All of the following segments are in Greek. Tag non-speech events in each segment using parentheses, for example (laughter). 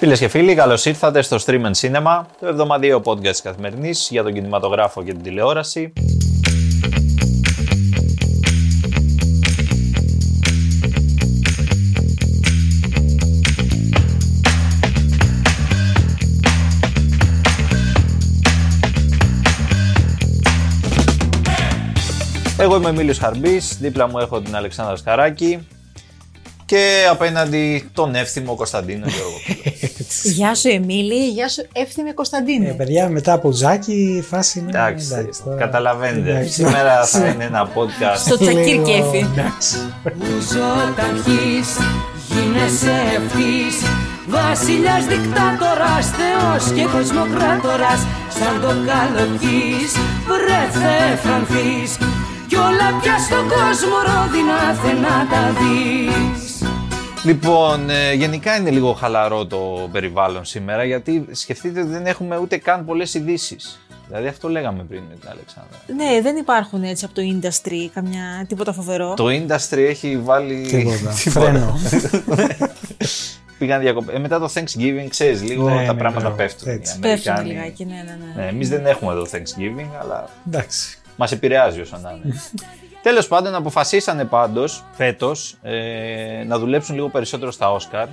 Φίλες και φίλοι, καλώς ήρθατε στο Stream and Cinema, το εβδομαδιαίο podcast της καθημερινής για τον κινηματογράφο και την τηλεόραση. Εγώ είμαι ο Εμίλιος Χαρμπής, δίπλα μου έχω την Αλεξάνδρα Σκαράκη και απέναντι τον εύθυμο Κωνσταντίνο Γιώργο. (laughs) Γεια σου Εμίλη, γεια σου εύθυμη Κωνσταντίνε. Ε, παιδιά, μετά από Ζάκη η φάση είναι. Εντάξει, τώρα- καταλαβαίνετε. Εντάξει. Σήμερα θα είναι ένα podcast. Στο τσακίρ Λίγο- κέφι. εντάξει. Ούζο όταν χεις, γίνεσαι ευθύς Βασιλιάς δικτάτορας, θεός και κοσμοκράτορας Σαν το καλοκύς, βρε θε φρανθείς Κι όλα πια στον κόσμο ρόδινα θε να τα δεις Λοιπόν, ε, γενικά είναι λίγο χαλαρό το περιβάλλον σήμερα γιατί σκεφτείτε ότι δεν έχουμε ούτε καν πολλές ειδήσεις. Δηλαδή αυτό λέγαμε πριν με την Αλεξάνδρα. Ναι, δεν υπάρχουν έτσι από το industry καμιά τίποτα φοβερό. Το industry έχει βάλει. Τίποτα. (laughs) (laughs) Φρένο. Πήγαν διακοπές. Ε, μετά το Thanksgiving, ξέρεις, λίγο Ναι, τα ναι, πράγματα ναι, πέφτουν. έτσι. Οι Πέφτουν Αμερικάνοι. λιγάκι, ναι, ναι, ναι. Ναι, Εμείς δεν έχουμε εδώ Thanksgiving, αλλά Εντάξει. Μας επηρεάζει όσο να είναι. Τέλος πάντων, αποφασίσανε πάντως φέτος ε, να δουλέψουν λίγο περισσότερο στα Όσκαρ.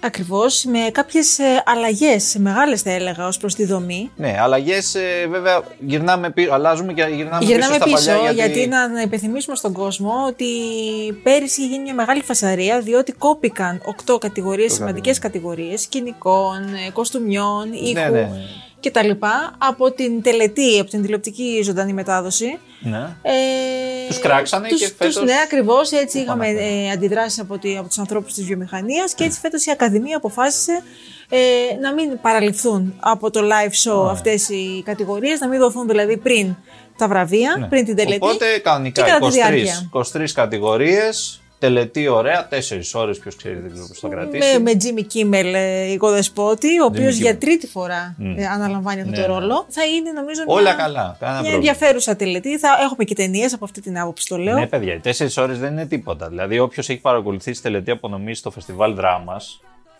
Ακριβώς, με κάποιες ε, αλλαγές, μεγάλες θα έλεγα, ως προς τη δομή. Ναι, αλλαγές βέβαια γυρνάμε πίσω, αλλάζουμε και γυρνάμε, Γυρνάμε πίσω πίσω, στα παλιά. γιατί... να, να υπενθυμίσουμε στον κόσμο ότι πέρυσι είχε γίνει μια μεγάλη φασαρία διότι κόπηκαν οκτώ κατηγορίες, σημαντικές κατηγορίες σκηνικών, ε, κοστούμιών, ήχου Ναι, ναι. Και τα λοιπά από την τελετή, από την τηλεοπτική ζωντανή μετάδοση. Ναι. Ε, Τους κράξανε τους, και φέτος- Τους, ναι, ακριβώς, έτσι είχαμε πάνε. ε, αντιδράσεις από, τη, από τους ανθρώπους της βιομηχανίας και έτσι φέτος η Ακαδημία αποφάσισε ε, να μην παραληφθούν από το live show αυτές οι κατηγορίες, να μην δοθούν δηλαδή πριν τα βραβεία, Ναι. πριν την τελετή Οπότε κανονικά και κατά τη 23, διάρκεια. 23 κατηγορίες, τελετή ωραία, 4 ώρες ποιος ξέρει δεν ξέρω πώς θα κρατήσει. Με, με Jimmy Kimmel, ε, οικοδεσπότη, ο οποίος Kimmel. για τρίτη φορά Μμ. ε, αναλαμβάνει αυτό Ναι, το ναι. ρόλο. Θα είναι νομίζω Όλα μια, καλά, κανένα μια πρόβλημα. ενδιαφέρουσα τελετή. Θα έχουμε και ταινίες από αυτή την άποψη το λέω. Ναι, παιδιά, οι 4 ώρες δεν είναι τίποτα. Δηλαδή, όποιος έχει παρακολουθήσει τελετή απονομής στο φεστιβάλ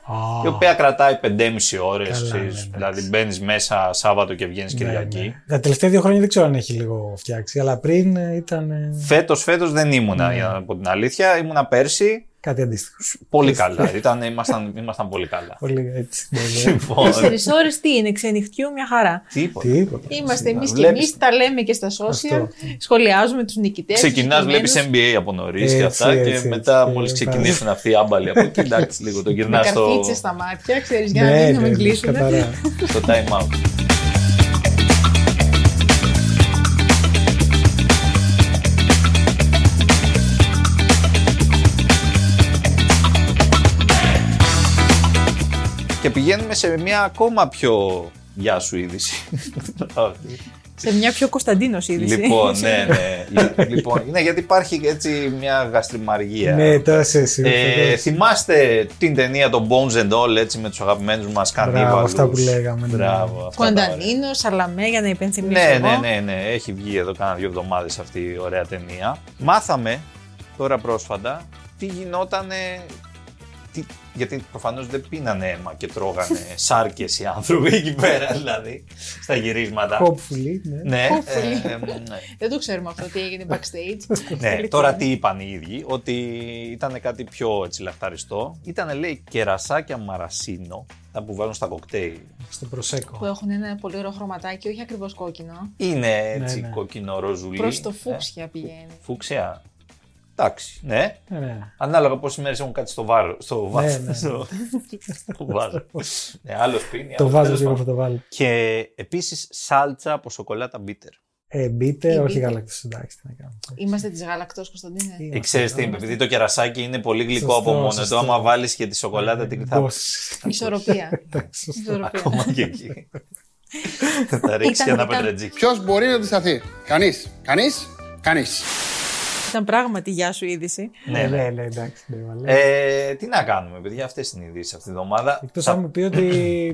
δράμας, η οποία κρατάει 5,5 ώρες, Καλά, ξέρεις, ναι, εντάξει. δηλαδή μπαίνεις μέσα Σάββατο και βγαίνεις Ναι, Κυριακή. ναι. Τα τελευταία δύο χρόνια δεν ξέρω αν έχει λίγο φτιάξει, αλλά πριν ε, ήταν ε, Φέτος, φέτος δεν ήμουνα, Ναι. για να πω την αλήθεια. Ήμουνα πέρσι, κάτι αντίστοιχο. πολύ καλά. Ήταν, ήμασταν, ήμασταν πολύ καλά. Πολύ έτσι. ναι, ναι. Λοιπόν, Τέσσερις ώρες τι είναι, ξενυχτιού, μια χαρά. τίποτα. Τίποτα. Είμαστε εμείς και Βλέπεις- εμείς, τα λέμε και στα social, Αυτό. σχολιάζουμε τους νικητές. Ξεκινάς, βλέπεις NBA από νωρίς και Έτσι, αυτά. έτσι, και έτσι. μετά, Και μόλις πας. ξεκινήσουν αυτοί οι άμπαλοι από εκεί, εντάξει, λίγο το Με γυρνάς στο, καρφίτσες στα μάτια, ξέρεις, για να Ναι, μην ναι, με ναι, κλείσουν. καθαρά. στο time out. Και πηγαίνουμε σε μια ακόμα πιο γεια σου είδηση. (laughs) Σε μια πιο Κωνσταντίνος είδηση. λοιπόν, ναι, (laughs) ναι. λοιπόν, ναι, γιατί υπάρχει έτσι μια γαστριμαργία. Ναι, τώρα σε εσύ. Ε, θυμάστε την ταινία των Bones and All έτσι με τους αγαπημένους μας κανίβαλους. αυτά που λέγαμε, ναι. Μπράβο, αυτά τα ωραία. Κοντανίνο, Σαλαμέ, για να υπενθυμίσω. Ναι, εγώ. ναι, ναι, ναι, έχει βγει εδώ κάνα δύο εβδομάδες αυτή η ωραία ταινία. Μάθαμε τώρα πρόσφατα τι γινότανε, τι, γιατί προφανώς δεν πίνανε αίμα και τρώγανε (laughs) σάρκες οι άνθρωποι εκεί πέρα δηλαδή, στα γυρίσματα. Hopefully, ναι. Ναι, Hopefully. ε, ε, ναι. Δεν το ξέρουμε αυτό τι έγινε backstage. (laughs) Ναι, Αλήθεια. τώρα τι είπαν οι ίδιοι, ότι ήταν κάτι πιο έτσι λαχταριστό. Ήταν λέει κερασάκια μαρασίνο, τα που βάζουν στα κοκτέιλ. Στο προσέκο. Που έχουν ένα πολύ ωραίο χρωματάκι, όχι ακριβώς κόκκινο. Είναι έτσι ναι. κόκκινο ροζουλί. Προς το Ε, φούξια πηγαίνει. φούξια. Εντάξει, ναι. Ναι, ναι. Ανάλογα πόσες μέρες έχουν κάτι στο βάρο. Στο βάθο. Ναι, ναι. Στο, στο βάζο. ναι, άλλο πίνει. Το άλλος βάζω τέλος και εγώ πάντων. θα το βάλω. Και επίσης σάλτσα από σοκολάτα μπίτερ. Ε, μπείτε, Η όχι μπίτε. γάλακτος. Εντάξει, τι να κάνω. Είμαστε της γάλακτο, Κωνσταντίνε. Είναι Ε, ξέρεις τι, επειδή το κερασάκι είναι πολύ γλυκό Σωστό, από μόνο σωστό. του, άμα βάλεις και τη σοκολάτα, την θα. Boss. Ισορροπία. (laughs) Εντάξει, σωστό. Ισορροπία. Ακόμα και εκεί. θα ρίξει Ήταν- ένα ήταν- πετρετζίκι. Ποιος μπορεί να αντισταθεί, Κανείς. Κανείς. Κανείς. Ήταν πράγματι γεια σου είδηση. Ναι, Ναι, ναι. ναι, ναι, εντάξει. ναι, βαλέ. Ε, τι να κάνουμε, παιδιά, αυτές είναι οι ειδήσεις αυτή την εβδομάδα. Εκτός Θα- αν μου πει ότι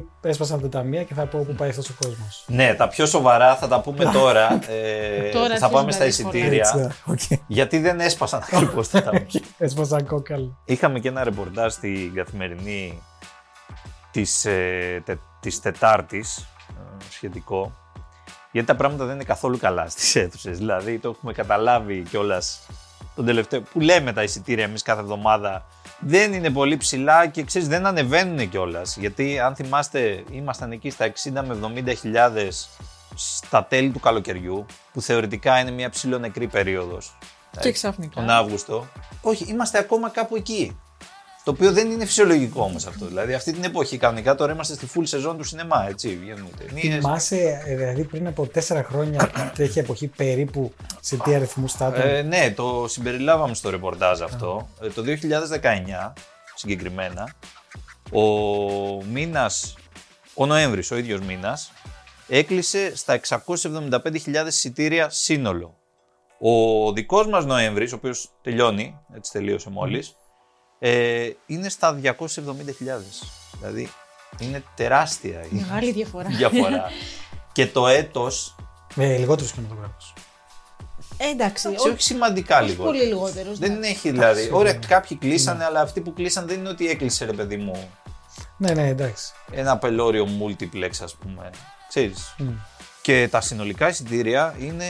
(clears throat) έσπασαν τα ταμεία και θα πω πού πάει αυτός ο κόσμος. Ναι, τα πιο σοβαρά θα τα πούμε (laughs) τώρα. Ε, Τώρα θα πάμε στα αρχίζουν τα εισιτήρια. Γιατί δεν έσπασαν (laughs) ακριβώς τα ταμεία. Έσπασαν κόκαλο. Είχαμε και ένα ρεπορτάζ στην καθημερινή της, ε, τε, της Τετάρτης, ε, σχετικό, γιατί τα πράγματα δεν είναι καθόλου καλά στις αίθουσες. Δηλαδή το έχουμε καταλάβει κιόλας τον τελευταίο, που λέμε τα εισιτήρια εμείς κάθε εβδομάδα, δεν είναι πολύ ψηλά και ξέρεις δεν ανεβαίνουν κιόλας. Γιατί αν θυμάστε ήμασταν εκεί στα 60 με 70 χιλιάδες στα τέλη του καλοκαιριού, που θεωρητικά είναι μια ψηλονεκρή περίοδος. Και ξαφνικά. Τον Αύγουστο. Όχι, είμαστε ακόμα κάπου εκεί. Το οποίο δεν είναι φυσιολογικό όμως αυτό. Δηλαδή, αυτή την εποχή κανονικά τώρα είμαστε στη full σεζόν του σινεμά. Έτσι, βγαίνουν ταινίες. Θυμάσαι, ε, δηλαδή πριν από τέσσερα χρόνια, (coughs) τέτοια εποχή περίπου σε τι αριθμούς θα ήταν; Ε, ναι, το συμπεριλάβαμε στο ρεπορτάζ αυτό. Ε, το 2019 συγκεκριμένα, ο μήνα, ο Νοέμβρης, ο ίδιος μήνας, έκλεισε στα 675.000 εισιτήρια σύνολο. Ο δικός μας Νοέμβρης, ο οποίος τελειώνει, έτσι τελείωσε μόλις, ε, είναι στα 270.000. Δηλαδή είναι τεράστια η Μεγάλη διαφορά. διαφορά. (laughs) και το έτος, Με λιγότερους κινηματογράφους. Ε, εντάξει, όχι, όχι σημαντικά όχι λίγο. πολύ λιγότερο. Δεν έχει δηλαδή. σίγουρα. Ωραία, κάποιοι κλείσανε, αλλά αυτοί που κλείσαν δεν είναι ότι έκλεισε ρε παιδί μου Ναι, ναι, εντάξει. ένα πελώριο multiplex ας πούμε. Ξέρεις. Και τα συνολικά εισιτήρια είναι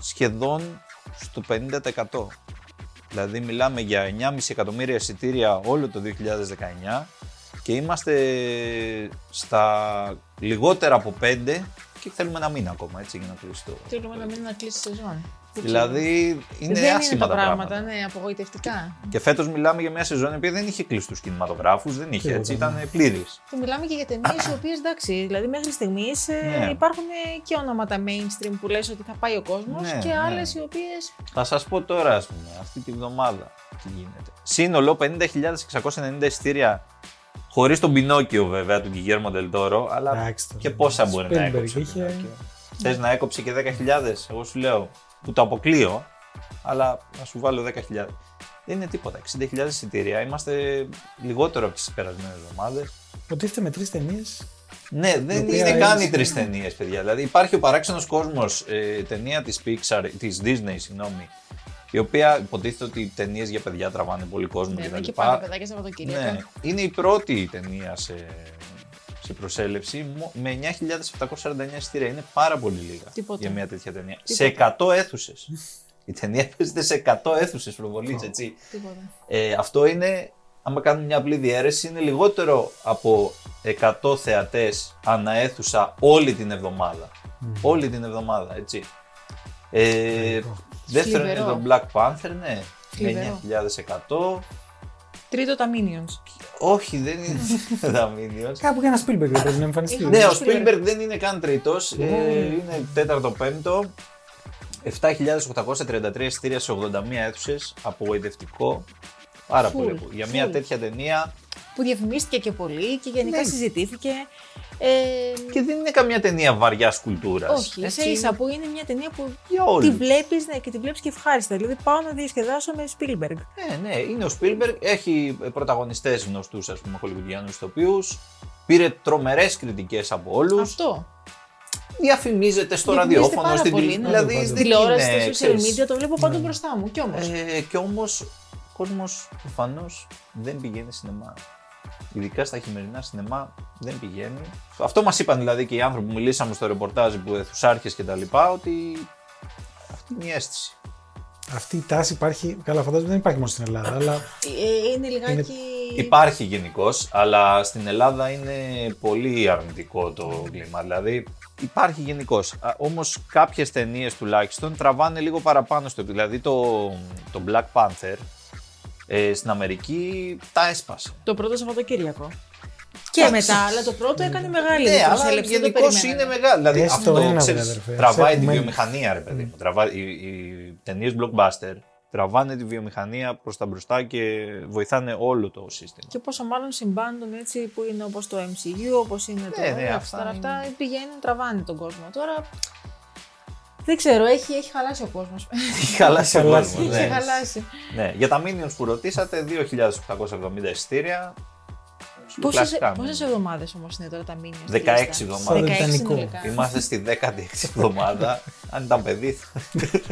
σχεδόν στο 50%. Δηλαδή μιλάμε για 9,5 εκατομμύρια εισιτήρια όλο το 2019 και είμαστε στα λιγότερα από 5 και θέλουμε ένα μήνα ακόμα έτσι για να κλείσει το. Θέλουμε να μην να κλείσει η σεζόν. Δηλαδή είναι δεν είναι άσχημα τα τα πράγματα, ναι, απογοητευτικά. Και φέτος μιλάμε για μια σεζόν η οποία δεν είχε κλείσει τους κινηματογράφους, δεν είχε Τίποτα, έτσι, ναι. ήταν πλήρης. Και μιλάμε και για ταινίες οι οποίες εντάξει, δηλαδή μέχρι στιγμής Ναι. υπάρχουν ε, και όνοματα mainstream που λες ότι θα πάει ο κόσμος Ναι, και ναι. άλλες οι οποίε. Θα σας πω τώρα, ας πούμε, αυτή τη βδομάδα τι γίνεται. Σύνολο 50.690 εισιτήρια χωρίς τον Πινόκιο βέβαια του Γκυγέρμο Ντελτόρο, αλλά Εντάξει, τώρα. και πόσα μπορεί να Spielberg έκοψε. είχε- Θες να έκοψε και 10.000, εγώ σου λέω, που το αποκλείω, αλλά να σου βάλω 10.000. Δεν είναι τίποτα. 60.000 εισιτήρια. Είμαστε λιγότερο από τις περασμένες εβδομάδες. Υποτίθεται με τρεις ταινίες; Ναι, δεν οποία είναι καν οι είναι- τρεις ταινίες, παιδιά. Δηλαδή υπάρχει ο παράξενος κόσμος, ε, ταινία της Pixar, της Disney, συγγνώμη, η οποία υποτίθεται ότι οι ταινίες για παιδιά τραβάνε πολύ κόσμο Ναι, κτλ. ναι, και πάνε παιδάκια Σαββατοκύριακο. Ναι, είναι η πρώτη ταινία σε, σε προσέλευση μο- με 9.749 εισιτήρια. Είναι πάρα πολύ λίγα Τίποτα. για μια τέτοια ταινία. Τίποτα. Σε 100 αίθουσες. η ταινία παίζεται σε 100 αίθουσες προβολής, έτσι. Τίποτα. Ε, αυτό είναι, άμα κάνουμε μια απλή διαίρεση, είναι λιγότερο από 100 θεατές ανά αίθουσα όλη την εβδομάδα. Όλη την εβδομάδα, έτσι. Ε, δεύτερον είναι Θλιβερό. το Black Panther, ναι. Θλιβερό. Με 9.100. Τρίτο τα Minions. Όχι, δεν είναι (laughs) τα Minions. Κάπου και ένα Spielberg δεν πρέπει να εμφανιστεί. Είχαμε- Ναι, ο Spielberg. Spielberg δεν είναι καν τρίτος, ε, είναι τέταρτο-πέμπτο. 7.833 εισιτήρια σε 81 αίθουσες, απογοητευτικό. Πάρα Full, πολύ. Για μια full. τέτοια ταινία Που διαφημίστηκε και πολύ και γενικά Ναι. συζητήθηκε. Ε, Και δεν είναι καμιά ταινία βαριάς κουλτούρας. όχι, ίσα ίσα που είναι μια ταινία που για όλους. τη βλέπεις ναι, και τη βλέπεις και ευχάριστα. Δηλαδή πάω να διασκεδάσω με Spielberg. Ναι, ναι, είναι ο Spielberg. Έχει πρωταγωνιστές γνωστούς, ας πούμε, χολιγουδιάνου ηθοποιούς. Πήρε τρομερές κριτικές από όλους. Αυτό. Διαφημίζεται στο Διαφημίζεται ραδιόφωνο, πάρα στην πολύ, τηλεόραση. ναι. Δηλαδή, Πάντα. δεν Τηλεόραση, είναι, στα social ξέρεις, media το βλέπω πάντα μπροστά μου. Κι όμως. Ε, και όμως ο κόσμος προφανώς δεν πηγαίνει σινεμά. Ειδικά στα χειμερινά σινεμά δεν πηγαίνει. Αυτό μας είπαν δηλαδή και οι άνθρωποι που μιλήσαμε στο ρεπορτάζ που εθουσάρχε και τα λοιπά, ότι αυτή είναι η αίσθηση. Αυτή η τάση υπάρχει. Καλά, φαντάζομαι δεν υπάρχει μόνο στην Ελλάδα, αλλά Ε, είναι λιγάκι. Υπάρχει γενικώς, αλλά στην Ελλάδα είναι πολύ αρνητικό το κλίμα. Δηλαδή υπάρχει γενικώς. Όμως κάποιες ταινίες τουλάχιστον τραβάνε λίγο παραπάνω στο. Δηλαδή το, το Black Panther ε, στην Αμερική τα έσπασε. Το πρώτο Σαββατοκύριακο. Και Εντάξει. μετά, αλλά το πρώτο έκανε μεγάλη Ναι, αλλά προσέλευση. δεν το γενικώς περιμέναμε. είναι μεγάλο. Δηλαδή Έστω αυτό ένα, ξέρεις, βρε, αδερφέ. τραβάει τη Έχουμε- βιομηχανία, ρε παιδί μου. Τραβάει, οι, οι ταινίες blockbuster τραβάνε τη βιομηχανία προς τα μπροστά και βοηθάνε όλο το σύστημα. Και πόσο μάλλον συμπάντων έτσι που είναι όπως το MCU, όπως είναι το. Ναι, ναι, αυτά, αυτά αυτά πηγαίνουν, τραβάνε τον κόσμο. Τώρα. Δεν ξέρω, έχει, έχει χαλάσει ο κόσμος. Έχει χαλάσει ο χαλάσει. κόσμος. έχει ναι. χαλάσει. Ναι, για τα Minions που ρωτήσατε, 2.870 εισιτήρια. Πόσες Κλασικά, πόσες ναι. εβδομάδες όμως είναι τώρα τα μήνυμα. 16 εβδομάδες. 16 Βρετανικό. συνολικά. Είμαστε στη 16η εβδομάδα. Αν ήταν παιδί, θα.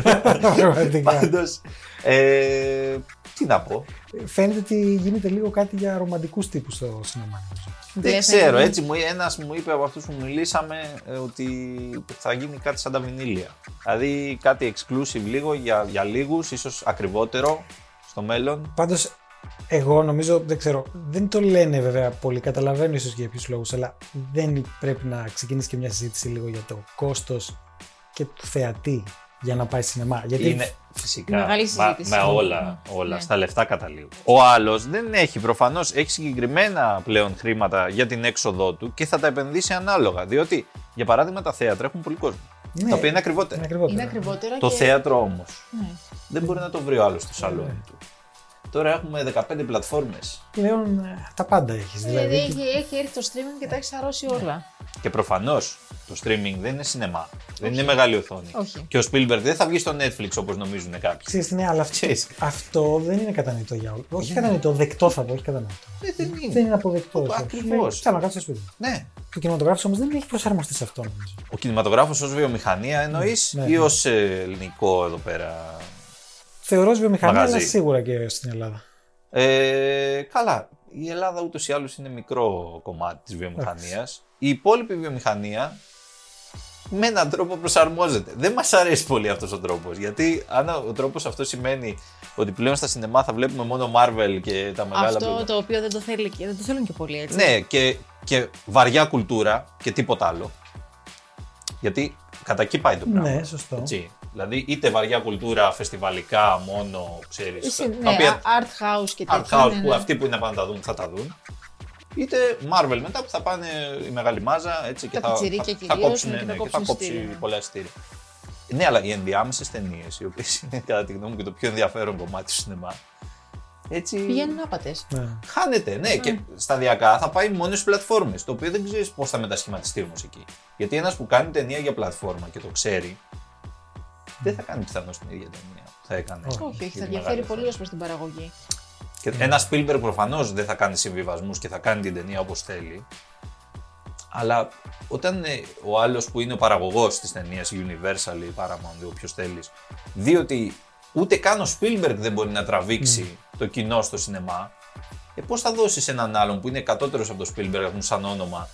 πραγματικά. Πάντως. Ε, Τι να πω. Φαίνεται ότι γίνεται λίγο κάτι για ρομαντικούς τύπους στο σινεμά. Δεν Βλέπετε, ξέρω, ναι. έτσι μου, ένας μου είπε από αυτούς που μιλήσαμε ε, ότι θα γίνει κάτι σαν τα βινίλια. Δηλαδή κάτι exclusive λίγο για, για λίγους, ίσως ακριβότερο στο μέλλον. Πάντως, εγώ νομίζω, δεν ξέρω, δεν το λένε βέβαια πολύ. Καταλαβαίνω ίσως για ποιους λόγους, αλλά δεν πρέπει να ξεκινήσει και μια συζήτηση λίγο για το κόστος και του θεατή για να πάει σινεμά. Γιατί Είναι φυσικά Μεγάλη μα- συζήτηση. με όλα, όλα Ναι. στα λεφτά καταλήγουν. Ο άλλος δεν έχει προφανώς, έχει συγκεκριμένα πλέον χρήματα για την έξοδό του και θα τα επενδύσει ανάλογα. Διότι, για παράδειγμα, τα θέατρα έχουν πολύ κόσμο. Ναι, τα οποία είναι ακριβότερα. είναι ακριβότερο. Είναι ακριβότερο. Το και... θέατρο όμως Ναι. δεν μπορεί να το βρει ο άλλος στο Ναι. σαλόνι του. Τώρα έχουμε 15 πλατφόρμες Πλέον ε, τα πάντα έχεις. Δηλαδή Δηλαδή, έχει, έχει έρθει το streaming και τα έχεις σαρώσει όλα. και προφανώς το streaming δεν είναι σινεμά. Δεν είναι μεγάλη οθόνη. Όχι. Και ο Spielberg δεν θα βγει στο Netflix όπως νομίζουν κάποιοι. Ξέρεις τι, ναι, αλλά αυτό, Ξέρεις. αυτό δεν είναι κατανοητό για όλους. Όχι κατανοητό, δεκτό θα πω, όχι κατανοητό. Ε, δεν είναι. Δεν είναι αποδεκτό. Ω, όχι. ακριβώς. Ναι, Θέλω να κάτσω στο σπίτι. μου. Ναι. Και ο κινηματογράφος όμως δεν έχει προσαρμοστεί σε αυτό νομίζω. Ο κινηματογράφος ως βιομηχανία εννοείς Ναι, ή ναι. ως ε, ελληνικό εδώ πέρα. Θεωρώ ως βιομηχανία, Μαγαζί; αλλά σίγουρα και στην Ελλάδα. Ε, καλά, η Ελλάδα ούτως ή άλλως είναι μικρό κομμάτι της βιομηχανίας. Η υπόλοιπη βιομηχανία με έναν τρόπο προσαρμόζεται. Δεν μας αρέσει πολύ αυτός ο τρόπος, γιατί αν ο τρόπος αυτός σημαίνει ότι πλέον στα σινεμά θα βλέπουμε μόνο Marvel και τα μεγάλα Αυτό μπλοκ- το οποίο δεν το, θέλει, και- δεν το θέλουν και πολύ έτσι. Ναι, και, και βαριά κουλτούρα και τίποτα άλλο. Γιατί κατά εκεί πάει το πράγμα. Ναι, σωστό. Έτσι. Δηλαδή, είτε βαριά κουλτούρα, φεστιβαλικά μόνο, ξέρεις, Εσύ, τα ναι, οποία art house και art τέτοια. house ναι, που ναι. αυτοί που είναι να πάνε να τα δουν θα τα δουν. Είτε Marvel μετά που θα πάνε η μεγάλη μάζα έτσι, και Τα θα, πιτσιρίκια θα, θα κυρίως, κόψουν, ναι, και ναι, θα και θα κόψουν κόψει εισιτήρια. πολλά εισιτήρια. Ναι, αλλά οι ενδιάμεσες ταινίες, οι οποίες είναι κατά τη γνώμη μου και το πιο ενδιαφέρον κομμάτι του σινεμά. Έτσι. Πηγαίνουν άπατες. Ναι. Χάνεται, ναι, και σταδιακά θα πάει μόνο στις πλατφόρμες. Το οποίο δεν ξέρεις πώς θα μετασχηματιστεί όμως εκεί. Γιατί ένας που κάνει ταινία για πλατφόρμα και το ξέρει, δεν θα κάνει πιθανώς την ίδια ταινία που θα έκανε. Όχι, όχι, για θα τη διαφέρει μεγάλη πολύ οθόνη. ω προς την παραγωγή. Και ένα Spielberg προφανώς δεν θα κάνει συμβιβασμούς και θα κάνει την ταινία όπως θέλει. Αλλά όταν ε, ο άλλος που είναι ο παραγωγός της ταινίας, η Universal ή η Paramount ή όποιος θέλεις, δει ότι ούτε καν ο Spielberg δεν μπορεί να τραβήξει το κοινό στο σινεμά, ε, πώς θα δώσεις έναν άλλον που είναι κατώτερο από το Spielberg, έχουν σαν όνομα,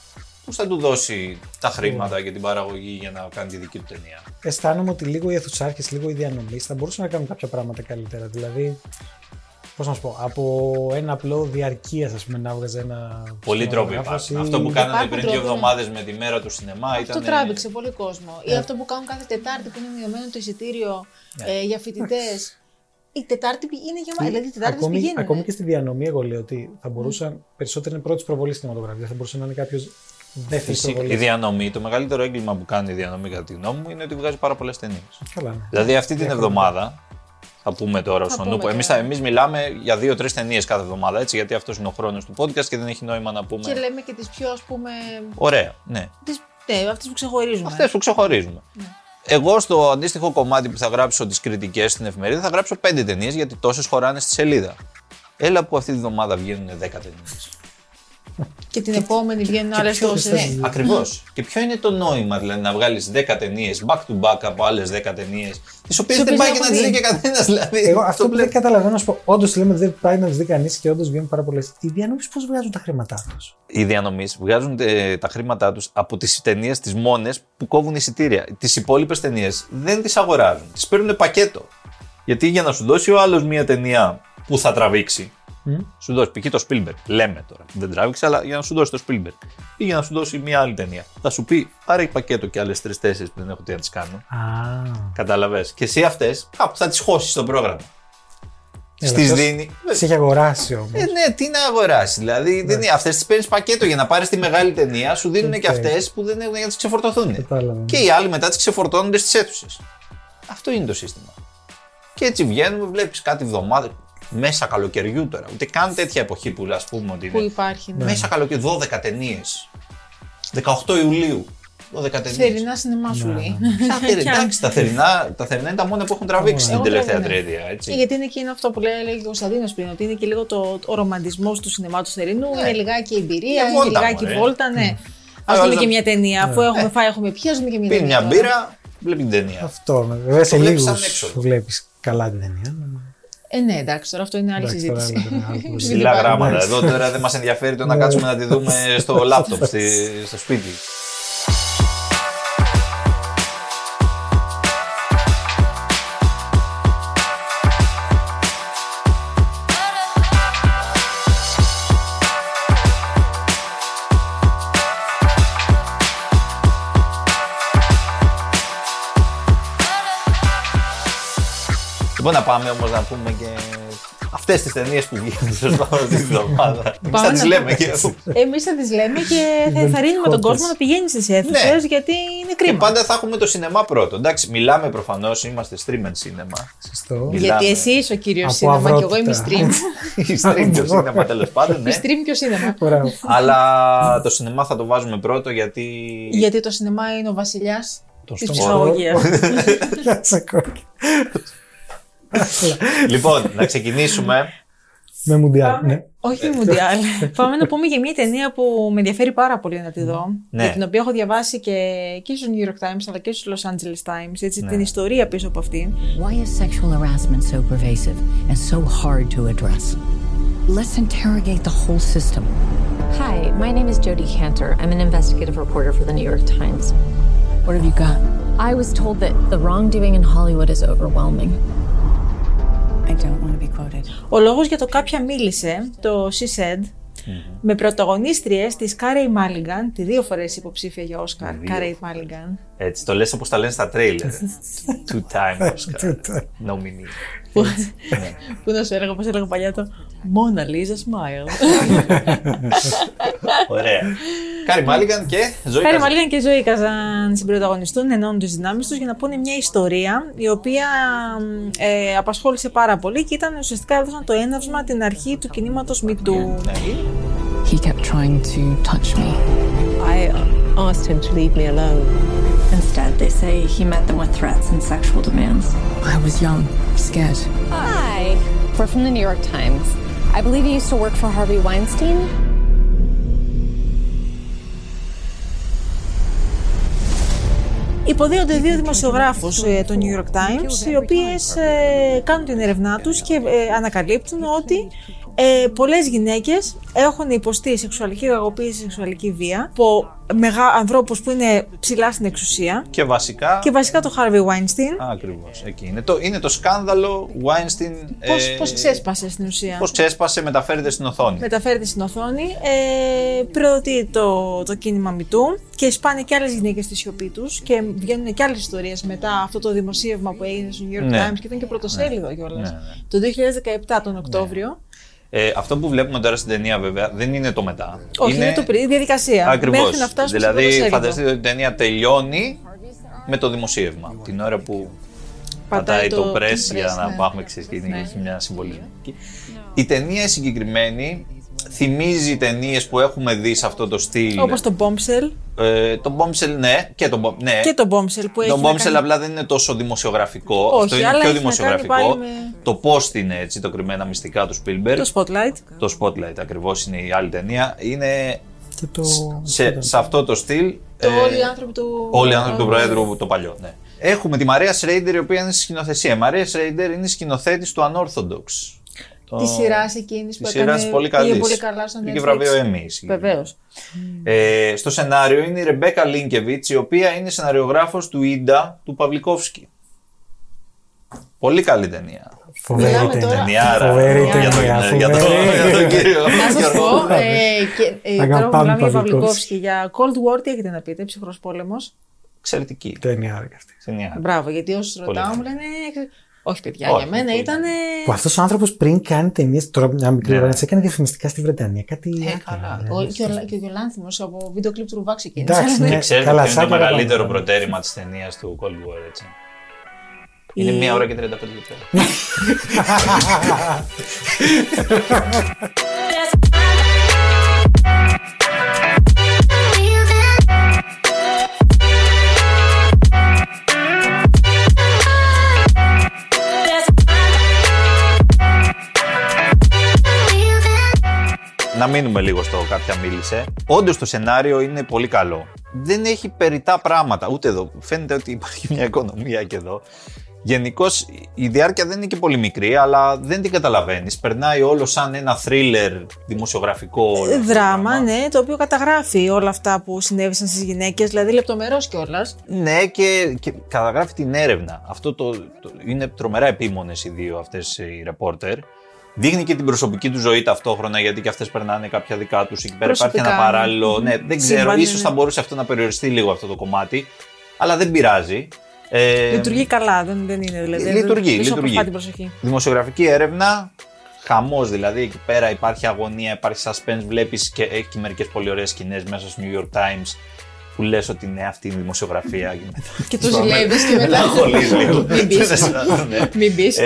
πώς θα του δώσει τα χρήματα και την παραγωγή για να κάνει τη δική του ταινία; Αισθάνομαι ότι λίγο οι αιθουσάρχε, λίγο οι διανομή θα μπορούσαν να κάνουν κάποια πράγματα καλύτερα. Δηλαδή, πώς να σου πω, από ένα απλό διαρκείας, ας πούμε, να βγάζεις ένα. Πολλοί τρόποι κινηματογράφος υπάρχουν. ή- Αυτό που κάνανε Υπάρχουν πριν δύο τρόποι, ναι. εβδομάδες με τη μέρα του σινεμά Αυτό ήταν. τράβηξε πολύ κόσμο. Ναι. Ή αυτό που κάνουν κάθε Τετάρτη που είναι μειωμένο το εισιτήριο ε, για φοιτητές. Η Τετάρτη πη- είναι γεμάτη. Δηλαδή, η Τετάρτη ακόμη, πηγαίνουν. ακόμη και στη διανομή, εγώ λέω ότι θα μπορούσαν. Περισσότερο είναι πρώτης προβολής κινηματογραφία. Θα μπορούσε να είναι κάποιος δεύτερης Φυσικά, προβολής. Η διανομή, το μεγαλύτερο έγκλημα που κάνει η διανομή κατά τη γνώμη μου είναι ότι βγάζει πάρα πολλές ταινίες. Καλά, ναι. Δηλαδή αυτή την Διαχρονικά. εβδομάδα, θα πούμε τώρα Θα στον πούμε Νούπο, εμείς τώρα. εμείς μιλάμε για δύο-τρει ταινίες κάθε εβδομάδα, έτσι, γιατί αυτός είναι ο χρόνος του podcast και δεν έχει νόημα να πούμε. Και λέμε και τις πιο, ας πούμε. Ωραία, ναι. Τις, ναι, αυτές που ξεχωρίζουμε. Αυτές που ξεχωρίζουμε. Ναι. Εγώ στο αντίστοιχο κομμάτι που θα γράψω τις κριτικές στην εφημερίδα θα γράψω πέντε ταινίες γιατί τόσες χωράνε στη σελίδα. Έλα που αυτή τη βδομάδα βγαίνουν 10 ταινίες. Και την επόμενη βγαίνουν άλλες ποιο τόσες. θες Ναι, ακριβώς. Και ποιο είναι το νόημα δηλαδή να βγάλεις 10 ταινίες back to back από άλλες 10 ταινίες, τις οποίες δεν οποίες πάει δεν και να έχω τι δει δει. και κανένας. Δηλαδή, Εγώ αυτό το που βλέ- δεν καταλαβαίνω να σου πω, όντως λέμε ότι δεν πάει να τις δει κανείς και όντως βγαίνουν πάρα πολλές. Οι διανομής πώς βγάζουν τα χρήματά τους; Οι διανομής βγάζουν ε, τα χρήματά τους από τις ταινίες τις μόνες που κόβουν εισιτήρια. Τις υπόλοιπες ταινίες δεν τις αγοράζουν. Τις παίρνουν πακέτο. Γιατί για να σου δώσει ο άλλος μία ταινία που θα τραβήξει, σου δώσει π.χ. το Spielberg. Λέμε τώρα. Δεν τράβηξε, αλλά για να σου δώσει το Spielberg. Ή για να σου δώσει μία άλλη ταινία. Θα σου πει πάρε πακέτο και άλλες τρει-τέσσερι που δεν έχω τι να τις κάνω. Α. Κατάλαβες. Και εσύ αυτές κάπου θα τις χώσεις στο πρόγραμμα. Έλα, Στις αυτός δίνει. Σε έχει αγοράσει όμως. Ε, ναι, τι να αγοράσει. Δηλαδή, δεν είναι, αυτές τις παίρνεις πακέτο για να πάρεις τη μεγάλη ταινία, σου δίνουν και Οκ. αυτές που δεν έχουν για να τις ξεφορτωθούν. Κατάλαβα. Και οι άλλοι μετά τις ξεφορτώνονται στις αίθουσες. Αυτό είναι το σύστημα. Και έτσι βγαίνουμε, βλέπεις κάτι εβδομάδα. Μέσα καλοκαιριού τώρα. Ούτε καν τέτοια εποχή που ας πούμε ότι Που είναι. υπάρχει. Ναι. Μέσα καλοκαιριού, 12 ταινίες. 18 Ιουλίου. 12 ταινίες. Θερινά σινεμά σου λέει. Εντάξει, τα θερινά, τα θερινά είναι τα μόνα που έχουν τραβήξει την Εγώ τελευταία τραβή, ναι. τριετία. Έτσι. Ε, Γιατί είναι και είναι αυτό που λέει, λέει και ο Κωνσταντίνος πριν, ότι είναι και λίγο το, ο ρομαντισμός του σινεμά του θερινού, είναι λιγάκι η εμπειρία, Είναι είναι, βόλτα, λιγάκι μωρέ. βόλτα, ναι. Α Αλλά δούμε να- και μια ταινία. Αφού έχουμε φάει, έχουμε πιει, α δούμε και μια Πίνει ταινία. μια τώρα. μπύρα, βλέπει την ταινία. Αυτό. ναι. Βέβαια σε βλέπεις λίγους σαν έξοδο. βλέπεις καλά την ταινία. Ε, ναι, εντάξει, τώρα αυτό είναι άλλη Εντάξει, τώρα συζήτηση. άλλο, είναι άλλο που (laughs) Ψηλά Ψηλά πάμε. γράμματα. Εντάξει. Εδώ τώρα δεν μας ενδιαφέρει το να κάτσουμε να τη δούμε στο (laughs) λάπτοπ στη- στο σπίτι. Πάμε όμως να πούμε και αυτές τις ταινίες που βγαίνουν σωστά αυτή της εβδομάδας. Εμείς Πάμε θα τις να λέμε πούμε. και Εμείς θα τις λέμε και θα ενθαρρύνουμε τον Βελτιώτες. κόσμο να πηγαίνει στις αίθουσες Ναι. γιατί είναι Και κρίμα. πάντα θα έχουμε το σινεμά πρώτο. Εντάξει, μιλάμε προφανώς, είμαστε stream and cinema. Σωστό. Μιλάμε. Γιατί εσύ είσαι ο κύριος Από σίνεμα και εγώ είμαι αυρότητα. stream. Η (laughs) stream και ο cinema τέλος πάντων, ναι. Η stream και ο σίνεμα. Μπράβο. Αλλά το σινεμά θα το βάζουμε πρώτο γιατί. Γιατί το σινεμά είναι ο βασιλιάς Το της σπορ. (laughs) Λοιπόν, να ξεκινήσουμε. Με μουντιάλ, ναι. Όχι Μουντιάλ. Πάμε να πούμε για μια ταινία που με ενδιαφέρει πάρα πολύ να τη δω. Ναι. Για την οποία έχω διαβάσει και, και στο New York Times αλλά και στο Los Angeles Times. Έτσι, Ναι. την ιστορία πίσω από αυτήν. Why is sexual harassment so pervasive and so hard to address? Let's interrogate the whole system. Hi, my name is Jodie Cantor. I'm an investigative reporter for the New York Times. What have you got? I was told that the wrongdoing in Hollywood is overwhelming. I don't want to be quoted. Ο λόγος για το κάποια μίλησε, το She Said, με πρωταγωνίστριες της Κάρεϊ Μάλιγκαν, τη δύο φορές υποψήφια για Όσκαρ, Δύο Κάρεϊ Μάλιγκαν. Έτσι, το λες όπως τα λένε στα τρέιλερ. (laughs) Two time Oscar. Nominee. Ναι. (laughs) Πού να σου έλεγα, πώς έλεγα παλιά το Mona Lisa Smile. (laughs) Ωραία. Κάρι Μάλιγκαν και Ζωή Κάρι Καζάν. Μάλιγκαν και Ζωή Καζάν συμπροταγωνιστούν, ενώνουν τις δυνάμεις τους για να πούνε μια ιστορία η οποία ε, απασχόλησε πάρα πολύ και ήταν ουσιαστικά έδωσαν το έναυσμα την αρχή του κινήματος Me Too. Ναι. He kept trying to touch me. I asked him to leave me alone. Instead, they say he met them with threats and sexual demands. I was young, scared. Hi, we're from the New York Times. I believe you used to work for Harvey Weinstein. Υποδίονται δύο δημοσιογράφους ε, του New York Times, οι οποίες ε, κάνουν την έρευνά τους και ε, ανακαλύπτουν ότι ε, πολλές γυναίκες έχουν υποστεί σεξουαλική κακοποίηση, σεξουαλική βία από μεγα... ανθρώπους που είναι ψηλά στην εξουσία Και βασικά. και βασικά το Harvey Weinstein. Ακριβώς. Εκεί είναι το, είναι το σκάνδαλο Weinstein. Πώς, ε, πώς ξέσπασε στην ουσία; Πώς ξέσπασε, μεταφέρεται στην οθόνη. Μεταφέρεται στην οθόνη, ε, προδοτεί το, το κίνημα Μητού και σπάνε και άλλες γυναίκες στη σιωπή τους και βγαίνουν και άλλες ιστορίες μετά αυτό το δημοσίευμα που έγινε στο New York Ναι. Times και ήταν και πρωτοσέλιδο κιόλας. Ναι, ναι. Το 2017 τον Οκτώβριο. Ε, αυτό που βλέπουμε τώρα στην ταινία, βέβαια, δεν είναι το μετά. Όχι, είναι, το πριν, η διαδικασία. Ακριβώς. Μέχρι να φτάσουμε στο Δηλαδή, πρωτοσέλιδο. φανταστείτε ότι η ταινία τελειώνει με το δημοσίευμα. Την ώρα που πατάει το, press το για press, να ναι. πάμε ξεκινήσει Ναι. έχει μια συμβολική. Η ταινία η συγκεκριμένη θυμίζει ταινίες που έχουμε δει σε αυτό το στυλ. Όπως το Bombshell Ε, το Bombshell, ναι, και το, Bom- ναι. και το Bombshell που έχει Το να Bombshell κάνει- απλά δεν είναι τόσο δημοσιογραφικό. Όχι, Αυτό είναι αλλά πιο έχει να κάνει δημοσιογραφικό. πάλι με- Το post είναι έτσι, το κρυμμένα μυστικά του Spielberg. το Spotlight. Το Spotlight ακριβώς είναι η άλλη ταινία. Είναι Και το. σε, σε αυτό το στυλ. Το ε, Όλοι οι άνθρωποι του. Όλοι οι άνθρωποι του Προέδρου, το παλιό. Ναι. Έχουμε τη Μαρία Σρέιντερ, η οποία είναι στη σκηνοθεσία. Η Μαρία Σρέιντερ είναι σκηνοθέτης του Unorthodox. Τη σειράς εκείνης που Τη σειράς έκανε πολύ πήγε καλή. πολύ καλά στο Πήγε Netflix. βραβείο Emmy. Βεβαίως. Ε, στο σενάριο είναι η Ρεμπέκα Λίνκεβιτς, η οποία είναι σεναριογράφος του Ίντα του Παυλικόφσκι. Πολύ καλή ταινία. Φοβερή Μιλάμε ταινία. τώρα- Ταινιάρα. Φοβερή Για τον- ταινία, για τον- φοβερή. για τον κύριο. Να σας Γιώργο. πω, ε, και, ε, τώρα που Αγαπάμε μιλάμε για Παυλικόφσκι. Παυλικόφσκι, για Cold War, τι έχετε να πείτε, ψυχρός πόλεμος. Εξαιρετική. Ταινία άραγε αυτή. Ταινία. Μπράβο, γιατί όσου ρωτάω καλή. μου λένε. Όχι, παιδιά, Όχι, για μένα πολύ ήταν. Που αυτός ο άνθρωπος πριν κάνει ταινίες. Τώρα μια μικρή Ναι. παρένθεση έκανε διαφημιστικά στη Βρετανία. Κάτι. Ε, άκυρο, καλά. δηλαδή. Ο, και ο, και ο Γιολάνθιμος από βίντεο κλιπ του Ρουβά ξεκίνησε. Εντάξει, Αλλά ναι. Και ξέρετε Καλά, ποιο είναι το σαν μεγαλύτερο παραπάνω. προτέρημα της ταινίας του Cold War, έτσι. Είναι Η- μία ώρα και 35 λεπτά. (laughs) (laughs) (laughs) Να μείνουμε λίγο στο κάποια μίλησε. Όντως το σενάριο είναι πολύ καλό. Δεν έχει περιτά πράγματα. Ούτε εδώ. Φαίνεται ότι υπάρχει μια οικονομία και εδώ. Γενικώς η διάρκεια δεν είναι και πολύ μικρή, αλλά δεν την καταλαβαίνεις. Περνάει όλο σαν ένα θρίλερ δημοσιογραφικό. όλο αυτό το Δράμα, πράγμα. ναι, το οποίο καταγράφει όλα αυτά που συνέβησαν στις γυναίκες, δηλαδή λεπτομερώς κιόλας. Ναι, και, και καταγράφει την έρευνα. Αυτό το, το- είναι τρομερά επίμονες οι δύο αυτές οι ρεπόρτερ. Δείχνει και την προσωπική του ζωή ταυτόχρονα, γιατί και αυτές περνάνε κάποια δικά τους. Εκεί πέρα υπάρχει Προσωπικά, ένα παράλληλο. ναι. Ναι, δεν ξέρω, Σύμπαν, ίσως ναι. θα μπορούσε αυτό να περιοριστεί λίγο αυτό το κομμάτι. Αλλά δεν πειράζει. Ε, Λειτουργεί καλά, δεν, δεν είναι δηλαδή. δεν- Λειτουργεί, δεν σου λειτουργεί. αποφά την προσοχή. Δημοσιογραφική έρευνα, χαμός δηλαδή. Εκεί πέρα υπάρχει αγωνία, υπάρχει suspense. Βλέπεις και έχει και μερικές πολύ ωραίες σκηνές μέσα στο New York Times που λες ότι ναι, αυτή είναι η δημοσιογραφία. Και, μετά- Και το ζηλεύεις και μετά. Μελαγχολείς λίγο. Μην πεις. Ναι. Μην πεις.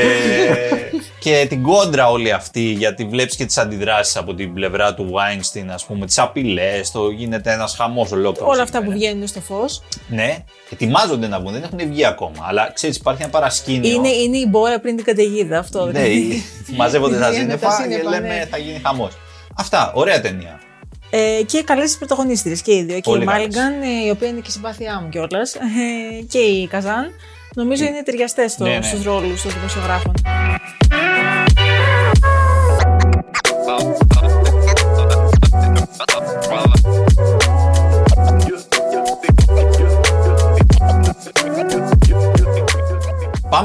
Ε, και την κόντρα όλη αυτή, γιατί βλέπεις και τις αντιδράσεις από την πλευρά του Weinstein, ας πούμε, τις απειλές, το γίνεται ένας χαμός ολόκληρος. Όλα αυτά που βγαίνουν στο φως. Ναι, ετοιμάζονται να βγουν, δεν έχουν βγει ακόμα. Αλλά ξέρεις, υπάρχει ένα παρασκήνιο. Είναι, είναι η μπόρα πριν την καταιγίδα αυτό. Ναι, δηλαδή. (laughs) μαζεύονται τα Είναι σύννεφα τα και σύννεφα, λέμε ναι. θα γίνει χαμός. Αυτά, ωραία ταινία. Ε, και καλές τις πρωταγωνίστριες και οι δύο. Και Πολύ η καλές. Μάλιγκαν, ε, η οποία είναι και συμπάθειά μου κιόλας. Ε, και η Καζάν. Νομίζω είναι ταιριαστές Ναι, ναι. στους ρόλους των δημοσιογράφων.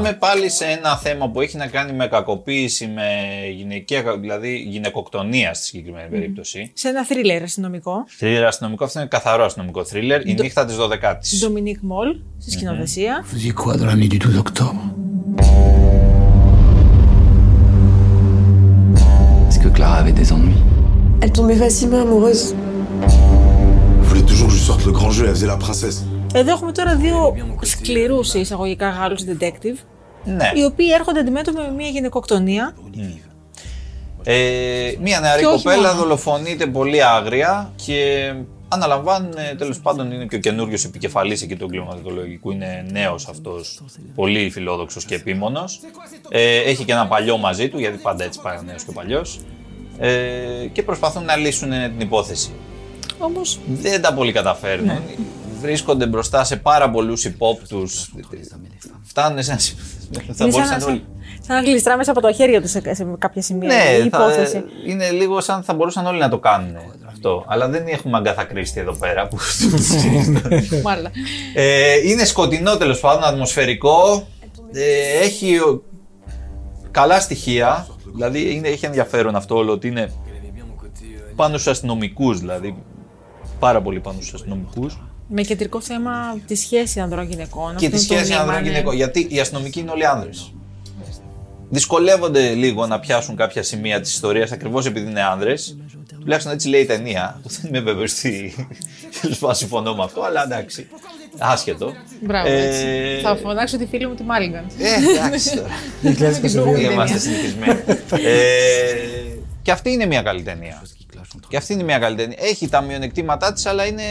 Πάμε πάλι σε ένα θέμα που έχει να κάνει με κακοποίηση, με γυναικεία, κα- δηλαδή γυναικοκτονία στη συγκεκριμένη περίπτωση. Σε ένα θρίλερ αστυνομικό. Θρίλερ αστυνομικό, αυτό είναι καθαρό αστυνομικό θρίλερ. Η Ντο- νύχτα της 12η. Ντομινίκ Μολ στη σκηνοθεσία. Vous faisiez quoi dans la nuit du 12 octobre Est-ce que Clara avait des ennuis; Elle tombait facilement amoureuse. Elle voulait toujours que je sorte le grand jeu, elle faisait la princesse. Εδώ έχουμε τώρα δύο σκληρούς εισαγωγικά Γάλλου detective, Ναι. οι οποίοι έρχονται αντιμέτωποι με μια γυναικοκτονία. Ε, μία νεαρή Και όχι κοπέλα μόνο. δολοφονείται πολύ άγρια και αναλαμβάνουν τέλος πάντων είναι και ο καινούριος επικεφαλής εκεί του εγκληματολογικού. Είναι νέος αυτός, πολύ φιλόδοξος και επίμονος. Ε, έχει και ένα παλιό μαζί του, γιατί πάντα έτσι πάει ο νέος και ο παλιός. Ε, και προσπαθούν να λύσουν ε, την υπόθεση. Όμω Δεν τα πολύ καταφέρνουν. Ναι. Βρίσκονται μπροστά σε πάρα πολλούς υπόπτους. Φτάνουν σε ένα σημείο. Θα είναι μπορούσαν σαν, όλοι. σαν, σαν να γλιστρά μέσα από το χέρια τους σε, σε κάποια σημεία. Ναι, η θα- υπόθεση. είναι λίγο σαν θα μπορούσαν όλοι να το κάνουν αυτό. Αλλά δεν έχουμε Αγκάθα Κρίστη εδώ πέρα. Που... (laughs) Μάλλον. ε, είναι σκοτεινό τέλος πάντων, ατμοσφαιρικό. Ε, έχει ο- καλά στοιχεία. Δηλαδή είναι, έχει ενδιαφέρον αυτό όλο ότι είναι πάνω στου αστυνομικού. Δηλαδή πάρα πολύ πάνω στου αστυνομικού. Με κεντρικό θέμα τη σχέση ανδρών-γυναικών. Και Αυτό τη είναι το σχέση μήνυμα, ναι. ανδρών-γυναικών. Γιατί οι αστυνομικοί είναι όλοι άνδρες. Δυσκολεύονται λίγο να πιάσουν κάποια σημεία της ιστορίας ακριβώς επειδή είναι άνδρες. Τουλάχιστον έτσι λέει η ταινία. που Δεν είμαι βέβαιος ότι τέλος πάντων συμφωνώ με αυτό, αλλά εντάξει. Άσχετο. Μπράβο, Ε, έτσι. Θα φωνάξω τη φίλη μου τη Μάλιγκαν. Ε, εντάξει τώρα. (laughs) 2022. Είμαστε συνηθισμένοι. ε, και αυτή είναι μια καλή ταινία. Και αυτή είναι μια καλή ταινία. Έχει τα μειονεκτήματά της, αλλά είναι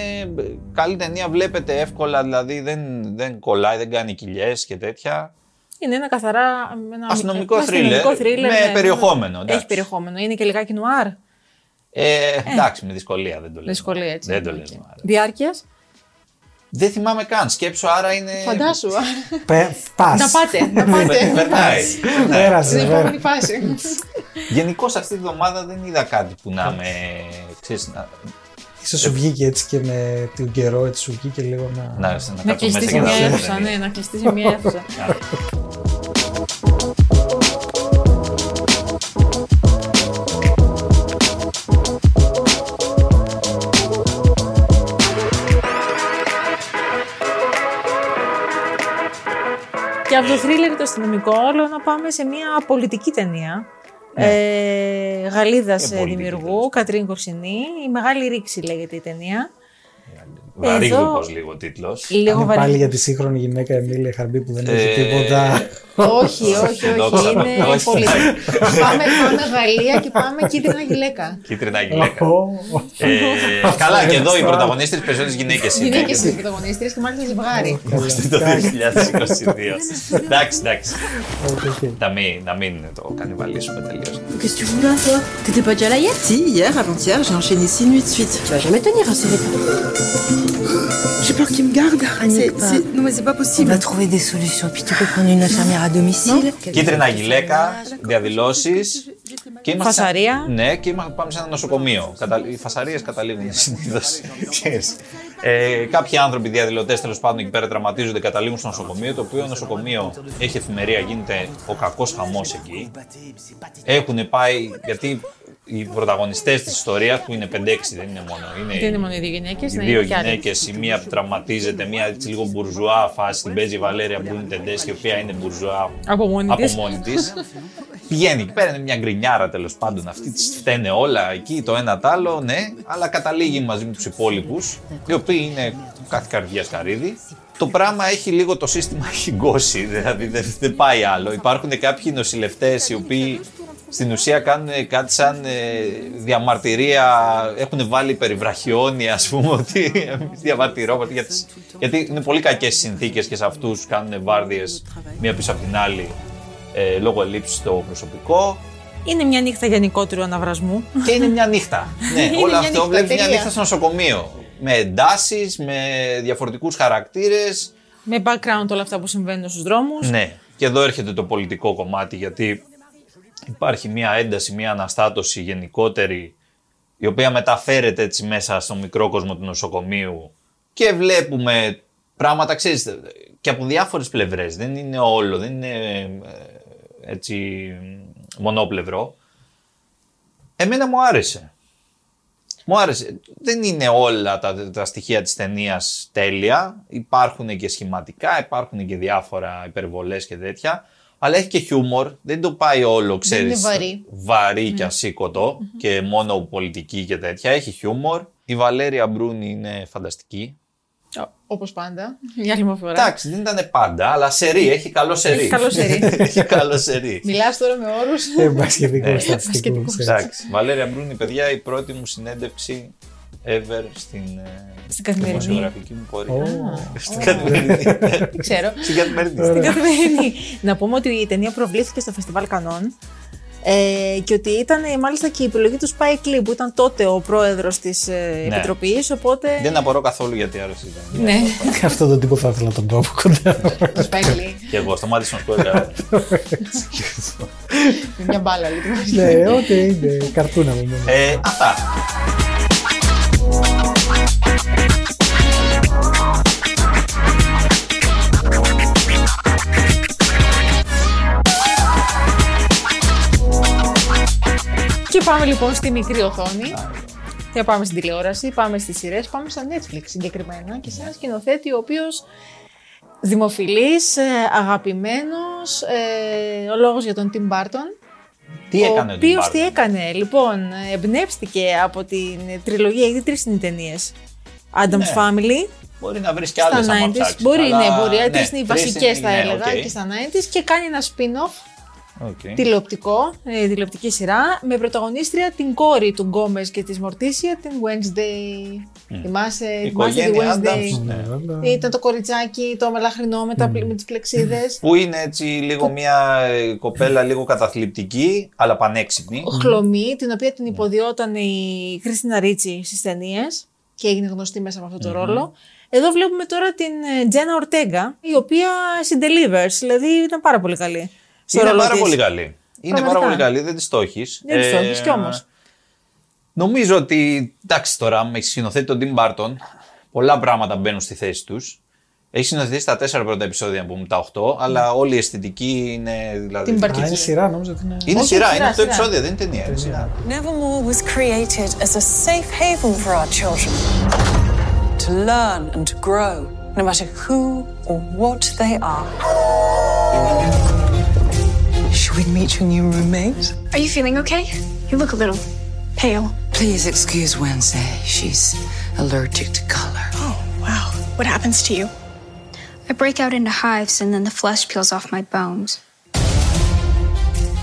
καλή ταινία. Βλέπετε εύκολα, δηλαδή δεν, δεν κολλάει, δεν κάνει κοιλιές και τέτοια. Είναι ένα καθαρά. Ένα Αστυνομικό ένα θρίλερ, αστυνομικό θρίλερ, με ναι. περιεχόμενο, εντάξει. Έχει περιεχόμενο. Είναι και λιγάκι νουάρ. Ε, εντάξει, με δυσκολία δεν το λέω. Δυσκολία έτσι. Δεν το λέω. Διάρκειας; Δεν θυμάμαι καν. Σκέψω, άρα είναι. Φαντάσου. Πε, πας. Να πάτε. Να πάτε. Περνάει. Πέρασε, Στην βέβαια. επόμενη φάση. Γενικώς αυτή τη βδομάδα δεν είδα κάτι που να με. Ξέρεις, να, Ίσως σου βγήκε έτσι και με τον καιρό, έτσι σου βγήκε λίγο να... να, να, Να κάτσω κλειστεί μέσα σε και να μια δω αίθουσα. ταινία. Ναι, να κλειστεί σε μια αίθουσα. (laughs) Και από το θρίλερ το αστυνομικό όλο να πάμε σε μια πολιτική ταινία. Ε, Γαλλίδας Ε, ε, πολιτική, δημιουργού, Κατρίν Κορσινή. Η Μεγάλη Ρήξη λέγεται η ταινία. Βαρύγδουπος Εδώ- λίγο ο τίτλος. Λίγο Είναι βαρύ. πάλι για τη σύγχρονη γυναίκα Εμίλια Χαρμπή που δεν έχει Ε, τίποτα. Όχι, όχι, όχι. Είναι Όχι. πολύ. πάμε, πάμε Γαλλία και πάμε κίτρινα γυλαίκα. Κίτρινα γυλαίκα. Ε, καλά, και εδώ οι πρωταγωνίστρες περισσότερες γυναίκες είναι. Γυναίκες είναι πρωταγωνίστρε και μάλιστα ζευγάρι. Είμαστε το 2022. εντάξει, εντάξει. Να μην, να μην το κανιβαλίσουμε τελείως. Qu'est-ce que tu fous là, toi; T'étais pas déjà là hier; Si, hier, avant-hier, j'ai enchaîné six nuits de suite. Tu vas jamais tenir à ce rythme. J'ai peur qu'il me garde. C'est- c'est- Non, mais c'est pas On possible. va trouver des solutions. Puis tu peux prendre une infirmière à domicile. Κίτρινα γυλαίκα, διαδηλώσεις. Φασαρία. Ναι, και είμαστε, πάμε σε ένα νοσοκομείο. Κατα... Οι φασαρίες καταλήγουν (laughs) συνήθως. ε, κάποιοι άνθρωποι διαδηλωτές τέλος πάντων εκεί πέρα τραυματίζονται, καταλήγουν στο νοσοκομείο. Το οποίο νοσοκομείο έχει εφημερία, γίνεται ο κακός χαμός εκεί. Έχουν πάει, γιατί οι πρωταγωνιστές της ιστορίας που είναι 5-6 δεν είναι μόνο. Είναι, Δεν είναι μόνο οι δύο γυναίκες, οι είναι δύο και άλλοι. γυναίκες, η μία που τραυματίζεται, μία έτσι λίγο μπουρζουά φάση, την παίζει η Βαλέρια Μπρούνι Τεντέσκη, η οποία είναι μπουρζουά Από μόνη της. από μόνη της. Πηγαίνει εκεί πέρα, είναι μια γκρινιάρα τέλος πάντων. Αυτή της φταίνε όλα εκεί, το ένα το άλλο, ναι, αλλά καταλήγει μαζί με τους υπόλοιπους, οι οποίοι είναι κάθε καρδιά καρύδι. Το πράγμα έχει λίγο το σύστημα έχει (laughs) γκώσει, δηλαδή δεν, δεν πάει άλλο. Υπάρχουν κάποιοι νοσηλευτές οι οποίοι στην ουσία κάνουν κάτι σαν ε, διαμαρτυρία, έχουν βάλει περιβραχιόνια, ας πούμε, ότι (laughs) διαμαρτυρόμαστε, γιατί, γιατί είναι πολύ κακές οι συνθήκες και σε αυτούς κάνουν βάρδιες μία πίσω από την άλλη ε, λόγω ελλείψης στο προσωπικό. Είναι μια νύχτα γενικότερου αναβρασμού. Και είναι μια νύχτα. (laughs) ναι, Είναι όλο μια αυτό νύχτα, βλέπεις μια τελεία. νύχτα στο νοσοκομείο. Με εντάσεις, με διαφορετικούς χαρακτήρες. Με background όλα αυτά που συμβαίνουν στους δρόμους. Ναι. Και εδώ έρχεται το πολιτικό κομμάτι, γιατί υπάρχει μια ένταση, μια αναστάτωση γενικότερη, η οποία μεταφέρεται έτσι μέσα στο μικρό κόσμο του νοσοκομείου και βλέπουμε πράγματα, ξέρεις, και από διάφορες πλευρές. Δεν είναι όλο, δεν είναι ε, έτσι μονόπλευρο. Εμένα μου άρεσε. Μου άρεσε. Δεν είναι όλα τα, τα στοιχεία της ταινίας τέλεια. Υπάρχουν και σχηματικά, υπάρχουν και διάφορα υπερβολές και τέτοια. Αλλά έχει και χιούμορ. Δεν το πάει όλο, ξέρεις. είναι βαρύ. Βαρύ και ασήκωτο και μόνο πολιτική και τέτοια. Έχει χιούμορ. Η Βαλέρια Μπρούνι είναι φανταστική. Όπως πάντα. Για άλλη μια φορά. Εντάξει, δεν ήταν πάντα, αλλά σερή. Έχει καλό σερή. Έχει καλό σερί. (laughs) έχει καλό σερή. Μιλάς τώρα με όρους. Ε, μπασκετικό Ε, στατιστικό. Εντάξει. Βαλέρια Μπρούνι, παιδιά, η πρώτη μου συνέντευξη ever στην, ε, Στην καθημερινή. δημοσιογραφική μου πορεία. Ω. (laughs) Στην καθημερινή. (laughs) Ξέρω. Στην καθημερινή. Στην καθημερινή. Να πούμε ότι η ταινία προβλήθηκε στο Φεστιβάλ Κανών. Ε, και ότι ήταν ε, μάλιστα και η επιλογή του Spike Lee που ήταν τότε ο πρόεδρος της ε, Ναι. Επιτροπής. Οπότε. Δεν απορώ καθόλου γιατί άρεσε η ταινία. Ναι, (laughs) Αυτό τον τύπο θα ήθελα να τον δω από κοντά. το Spike Lee. Και εγώ στο μάτι σου έλεγα. Με μια μπάλα λοιπόν. Ναι, ό,τι είναι. Καρτούνα μου. είναι. Ε, Αυτά. Και πάμε λοιπόν στη μικρή οθόνη. Και πάμε στην τηλεόραση, πάμε στις σειρές, πάμε στο Netflix συγκεκριμένα και σε ένα σκηνοθέτη ο οποίος δημοφιλής, ε, αγαπημένος, ε, ο λόγος για τον Tim Burton. Τι έκανε ο ο Tim οποίος Burton? τι έκανε, λοιπόν, ε, εμπνεύστηκε από την τριλογία, γιατί τρεις είναι οι ταινίες. Addams Ναι. Family, Μπορεί να βρεις και στα άλλες άμα 90s. ψάξεις, Μπορεί, αλλά- ναι, μπορεί. ναι, τρεις είναι οι τρεις βασικές είναι- θα ναι, έλεγα οκ. και στα 90s και κάνει ένα spin-off Οκ. τηλεοπτικό, ε, τηλεοπτική σειρά, με πρωταγωνίστρια την κόρη του Γκόμες και της Μορτίσια, την Wednesday. Θυμάσαι, Η θυμάσαι τη οικογένεια Wednesday; Adams, ναι. Αλλά- Ήταν το κοριτσάκι, το μελαχρινό με, τα, με τις πλεξίδες. Που είναι έτσι λίγο μια ε, κοπέλα λίγο καταθλιπτική, αλλά πανέξυπνη. χλωμή, την οποία την υποδυόταν η Χριστίνα Ρίτσι στις ταινίες και έγινε γνωστή μέσα από αυτό το ρόλο. Εδώ βλέπουμε τώρα την ε, Τζένα Ορτέγκα, η οποία συντελivers, δηλαδή ήταν πάρα πολύ καλή. στο Είναι ρόλο πάρα της. πολύ καλή. Είναι Πραγματικά. πάρα πολύ καλή, δεν της το έχεις. Δεν της το έχεις κι όμως. Νομίζω ότι, εντάξει τώρα, με έχει συνοθέτει τον Tim Burton, πολλά πράγματα μπαίνουν στη θέση τους. Έχει συνοθετήσει τα τέσσερα πρώτα επεισόδια που μου τα 8, αλλά όλη η αισθητική είναι δηλαδή. Την Α, παρκή. είναι σειρά, νόμιζα ότι είναι. Είναι Όχι, σειρά, σειρά, είναι 8 σειρά. επεισόδια, δεν είναι ταινία. Είναι σειρά. Nevermore was created as a safe haven for our children to learn and to grow, no matter who or what they are. Should we meet your new roommate? Are you feeling okay? You look a little pale. Please excuse Wednesday. She's allergic to color. Oh, wow. What happens to you? I break out into hives and then the flesh peels off my bones.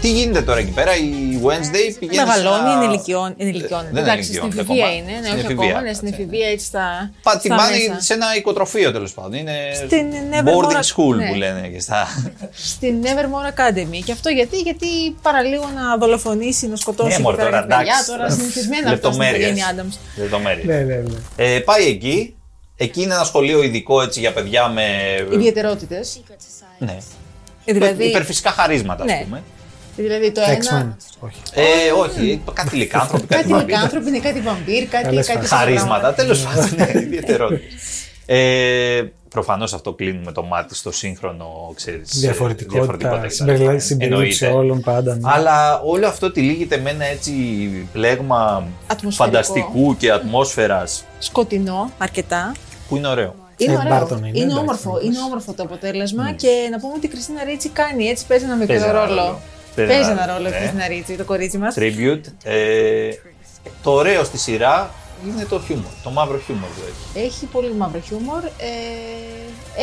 Τι γίνεται τώρα εκεί πέρα, η Wednesday πηγαίνει. Μεγαλώνει, σε ένα- ενηλικιών- ενηλικιώνεται. δεν Εντάξει, στην ενηλικιώνεται εφηβεία ακόμα. είναι, ναι, Στην όχι εφηβεία, ακόμα, ναι, στην κάτσε. εφηβεία έτσι στα. Πα, την στα πάνε μέσα. σε ένα οικοτροφείο τέλος πάντων. Είναι Στην Nevermore boarding school ναι. που λένε και στα. Στην Nevermore Academy. Και αυτό γιατί, γιατί παραλίγο να δολοφονήσει, να σκοτώσει Ναι, εκεί μωρέ, πέρα τώρα, τα παιδιά. εντάξει. Τώρα συνηθισμένα αυτά στην Λεπτομέρειες. οικογένεια Adams. Λεπτομέρειες. Ναι, ναι, ναι. Ε, πάει εκεί. Εκεί είναι ένα σχολείο ειδικό έτσι, για παιδιά με. Ιδιαιτερότητες. Ναι. Δηλαδή, Υπερφυσικά χαρίσματα, Ναι. α πούμε. δηλαδή το ένα. Όχι. Ε, όχι, κάτι λικάνθρωποι, κάτι Κάτι βαμπύρ. λικάνθρωποι είναι κάτι βαμπύρ, κάτι. Καλές κάτι Χαρίσματα, τέλος πάντων. Ναι, ιδιαιτερότητες. Ε, Προφανώς αυτό κλείνουμε το μάτι στο σύγχρονο, ξέρεις, Διαφορετικότητα, κτλ. συμπεριλα- συμπερίληψη Εννοείται. όλων πάντα. ναι. Αλλά όλο αυτό τυλίγεται με ένα έτσι πλέγμα Ατμοσφαιρικό. φανταστικού και ατμόσφαιρας Σκοτεινό, αρκετά. που είναι ωραίο. Είναι Ε, ωραίο. Μπάρτον είναι, είναι, εντάξει, όμορφο, εντάξει. είναι όμορφο το αποτέλεσμα και να πούμε ότι η Κριστίνα Ρίτσι κάνει έτσι, παίζει ένα μικρό Παίζει ένα ρόλο. ρόλο. Παίζει ένα ρόλο η ναι. Κριστίνα Ρίτσι, το κορίτσι μας. Tribute. Ε, το ωραίο στη σειρά είναι το χιούμορ, το μαύρο χιούμορ που έχει. Έχει πολύ μαύρο χιούμορ. Ε,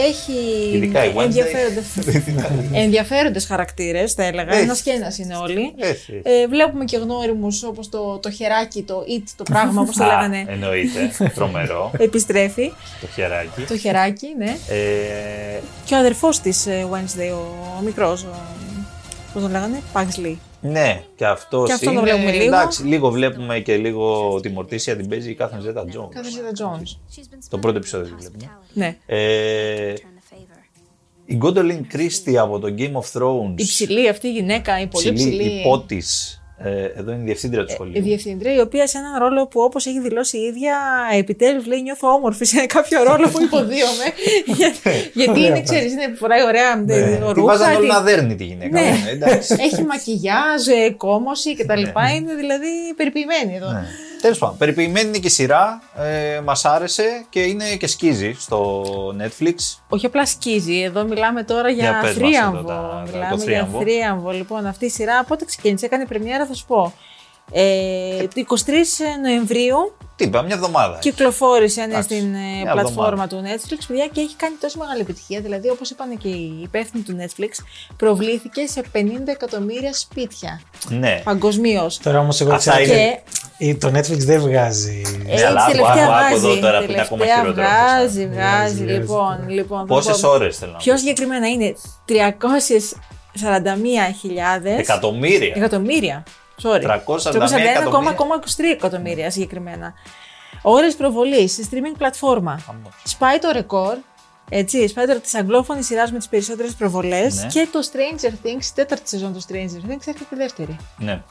έχει Ειδικά η Wednesday. ενδιαφέροντες, (laughs) ενδιαφέροντες χαρακτήρες, θα έλεγα. Έτσι. Ένας και ένας είναι όλοι. Έτσι. Ε, βλέπουμε και γνώριμους όπως το, το χεράκι, το it, το πράγμα, όπως το Α, λέγανε. εννοείται, (laughs) τρομερό, Επιστρέφει. το χεράκι. Το χεράκι, ναι. Ε, Και ο αδερφός της ε, Wednesday, ο, ο μικρός, ο, πώς τον λέγανε, Pugsley. Ναι, και αυτός Και αυτό είναι. το βλέπουμε λίγο. Εντάξει, λίγο βλέπουμε και λίγο τη Μορτήσια την παίζει η Κάθριν Ζέτα Τζόνς. Κάθε Zeta Jones. Το πρώτο επεισόδιο τη βλέπουμε. Ναι. Ε, η Γκόντολιν Κρίστη από το Game of Thrones. Η ψηλή αυτή η γυναίκα, η πολύ ψηλή. η πότης, ε, εδώ είναι η διευθύντρια του η σχολείου. διευθύντρια, η οποία σε έναν ρόλο που όπως έχει δηλώσει η ίδια, επιτέλους λέει νιώθω όμορφη σε κάποιο ρόλο που υποδίωμαι. Για- (laughs) Γιατί είναι, ξέρεις, είναι, φοράει ωραία Ναι. ναι. Τη ρούχα. βάζανε όλοι τη- να δέρνει τη γυναίκα. Ναι. ναι, εντάξει. Έχει μακιγιάζ, ε, κόμωση κτλ. Είναι δηλαδή περιποιημένη εδώ. Ναι. Τέλος πάντων, περιποιημένη είναι και η σειρά. Ε, Μας άρεσε και είναι και σκίζει στο Netflix. Όχι απλά σκίζει, εδώ μιλάμε τώρα για, Για πες μας θρίαμβο. εδώ τα- το μιλάμε θρίαμβο. για θρίαμβο. Λοιπόν, αυτή η σειρά πότε ξεκίνησε, έκανε πρεμιέρα, θα σου πω. Ε, το 23 Νοεμβρίου Τι είπα, μια εβδομάδα. κυκλοφόρησε ναι, Εντάξει, στην ε, μια πλατφόρμα του Netflix, παιδιά, και έχει κάνει τόσο μεγάλη επιτυχία. Δηλαδή, όπως είπαν και οι υπεύθυνοι του Netflix, προβλήθηκε σε 50 εκατομμύρια σπίτια Ναι. παγκοσμίως. Τώρα όμως εγώ Αυτά ξέρω. είναι- Και Ε, Το Netflix δεν βγάζει. έτσι αλλά άκου, τελευταία άκου, άκου εδώ βγάζει. τώρα που είναι ακόμα τελευταία χειρότερο από βγάζει, εσάς. βγάζει. Βγάζει, Λοιπόν, λοιπόν. θα Πόσες πω- ώρες θέλω να Πιο πω. συγκεκριμένα είναι 341.000 Εκατομμύρια. εκατομμύρια. Sorry. 341 εκατομμύρια συγκεκριμένα. Ώρες προβολής σε streaming πλατφόρμα. Σπάει το ρεκόρ. Έτσι, σπάει το της αγγλόφωνης σειράς με τις περισσότερες προβολές Ναι. και το Stranger Things, η τέταρτη σεζόν του Stranger Things, έρχεται δεύτερη. Ναι.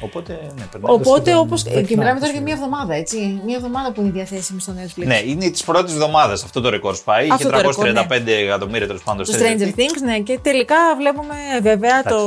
Οπότε, ναι, περνάει. Οπότε, σχεδόν όπω. δέκα Και μιλάμε τώρα άτομα. για μία εβδομάδα, έτσι. Μία εβδομάδα που είναι διαθέσιμη στο Netflix. Ναι, είναι της πρώτης εβδομάδας αυτό το ρεκόρ σπάει. Αυτό Είχε το ρεκόρ, 335 εκατομμύρια τέλος πάντων Το στο Stranger Things, ναι. Και τελικά βλέπουμε βέβαια το.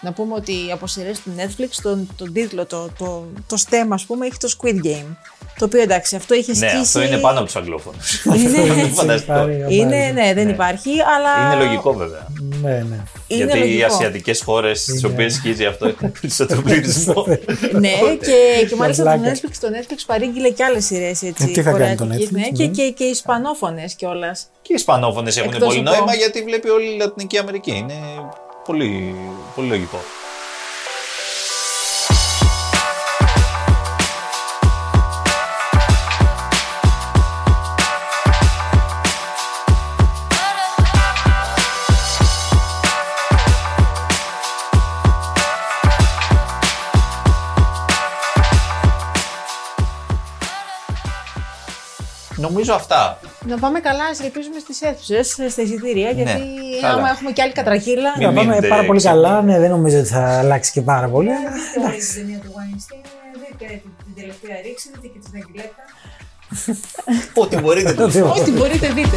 Να πούμε ότι από σειρέ του Netflix, τον, τον τίτλο, το, το, το στέμα, ας πούμε, έχει το Squid Game. Το οποίο εντάξει, αυτό είχε σκίσει. Ναι, αυτό είναι πάνω από τους αγγλόφωνους. (laughs) Είναι- φανταστικό. Πάρει, Είναι, πάρει. ναι, δεν υπάρχει, αλλά. Είναι λογικό βέβαια. Ναι, ναι. Είναι Γιατί οι λογικό. ασιατικές χώρες στις οποίες σκίζει αυτό έχουν περισσότερο πληθυσμό. Ναι, και, και μάλιστα το Πλάκα. Netflix, το Netflix παρήγγειλε και άλλες σειρές έτσι. Ε, τι θα κάνει το κορεατικές, Netflix, ναι, ναι. και, και, και ισπανόφωνες κιόλας. Και οι Ισπανόφωνες έχουν Εκτός πολύ από- νόημα γιατί βλέπει όλη η Λατινική Αμερική. Είναι πολύ, πολύ λογικό. Νομίζω αυτά. Να πάμε καλά, ελπίζουμε στις αίθουσες, στα εισιτήρια, γιατί Ναι, καλά. άμα έχουμε και άλλη κατρακύλα. Μην Θα πάμε μείνετε πάρα πολύ ξύπνοι. καλά. Ναι, δεν νομίζω ότι θα αλλάξει και πάρα πολύ. αλλά εντάξει. την ταινία του Weinstein, δείτε την τελευταία ρήξη, δείτε και τη Δαγγιλέτα. Ό,τι μπορείτε. το Ό,τι Ό,τι μπορείτε δείτε.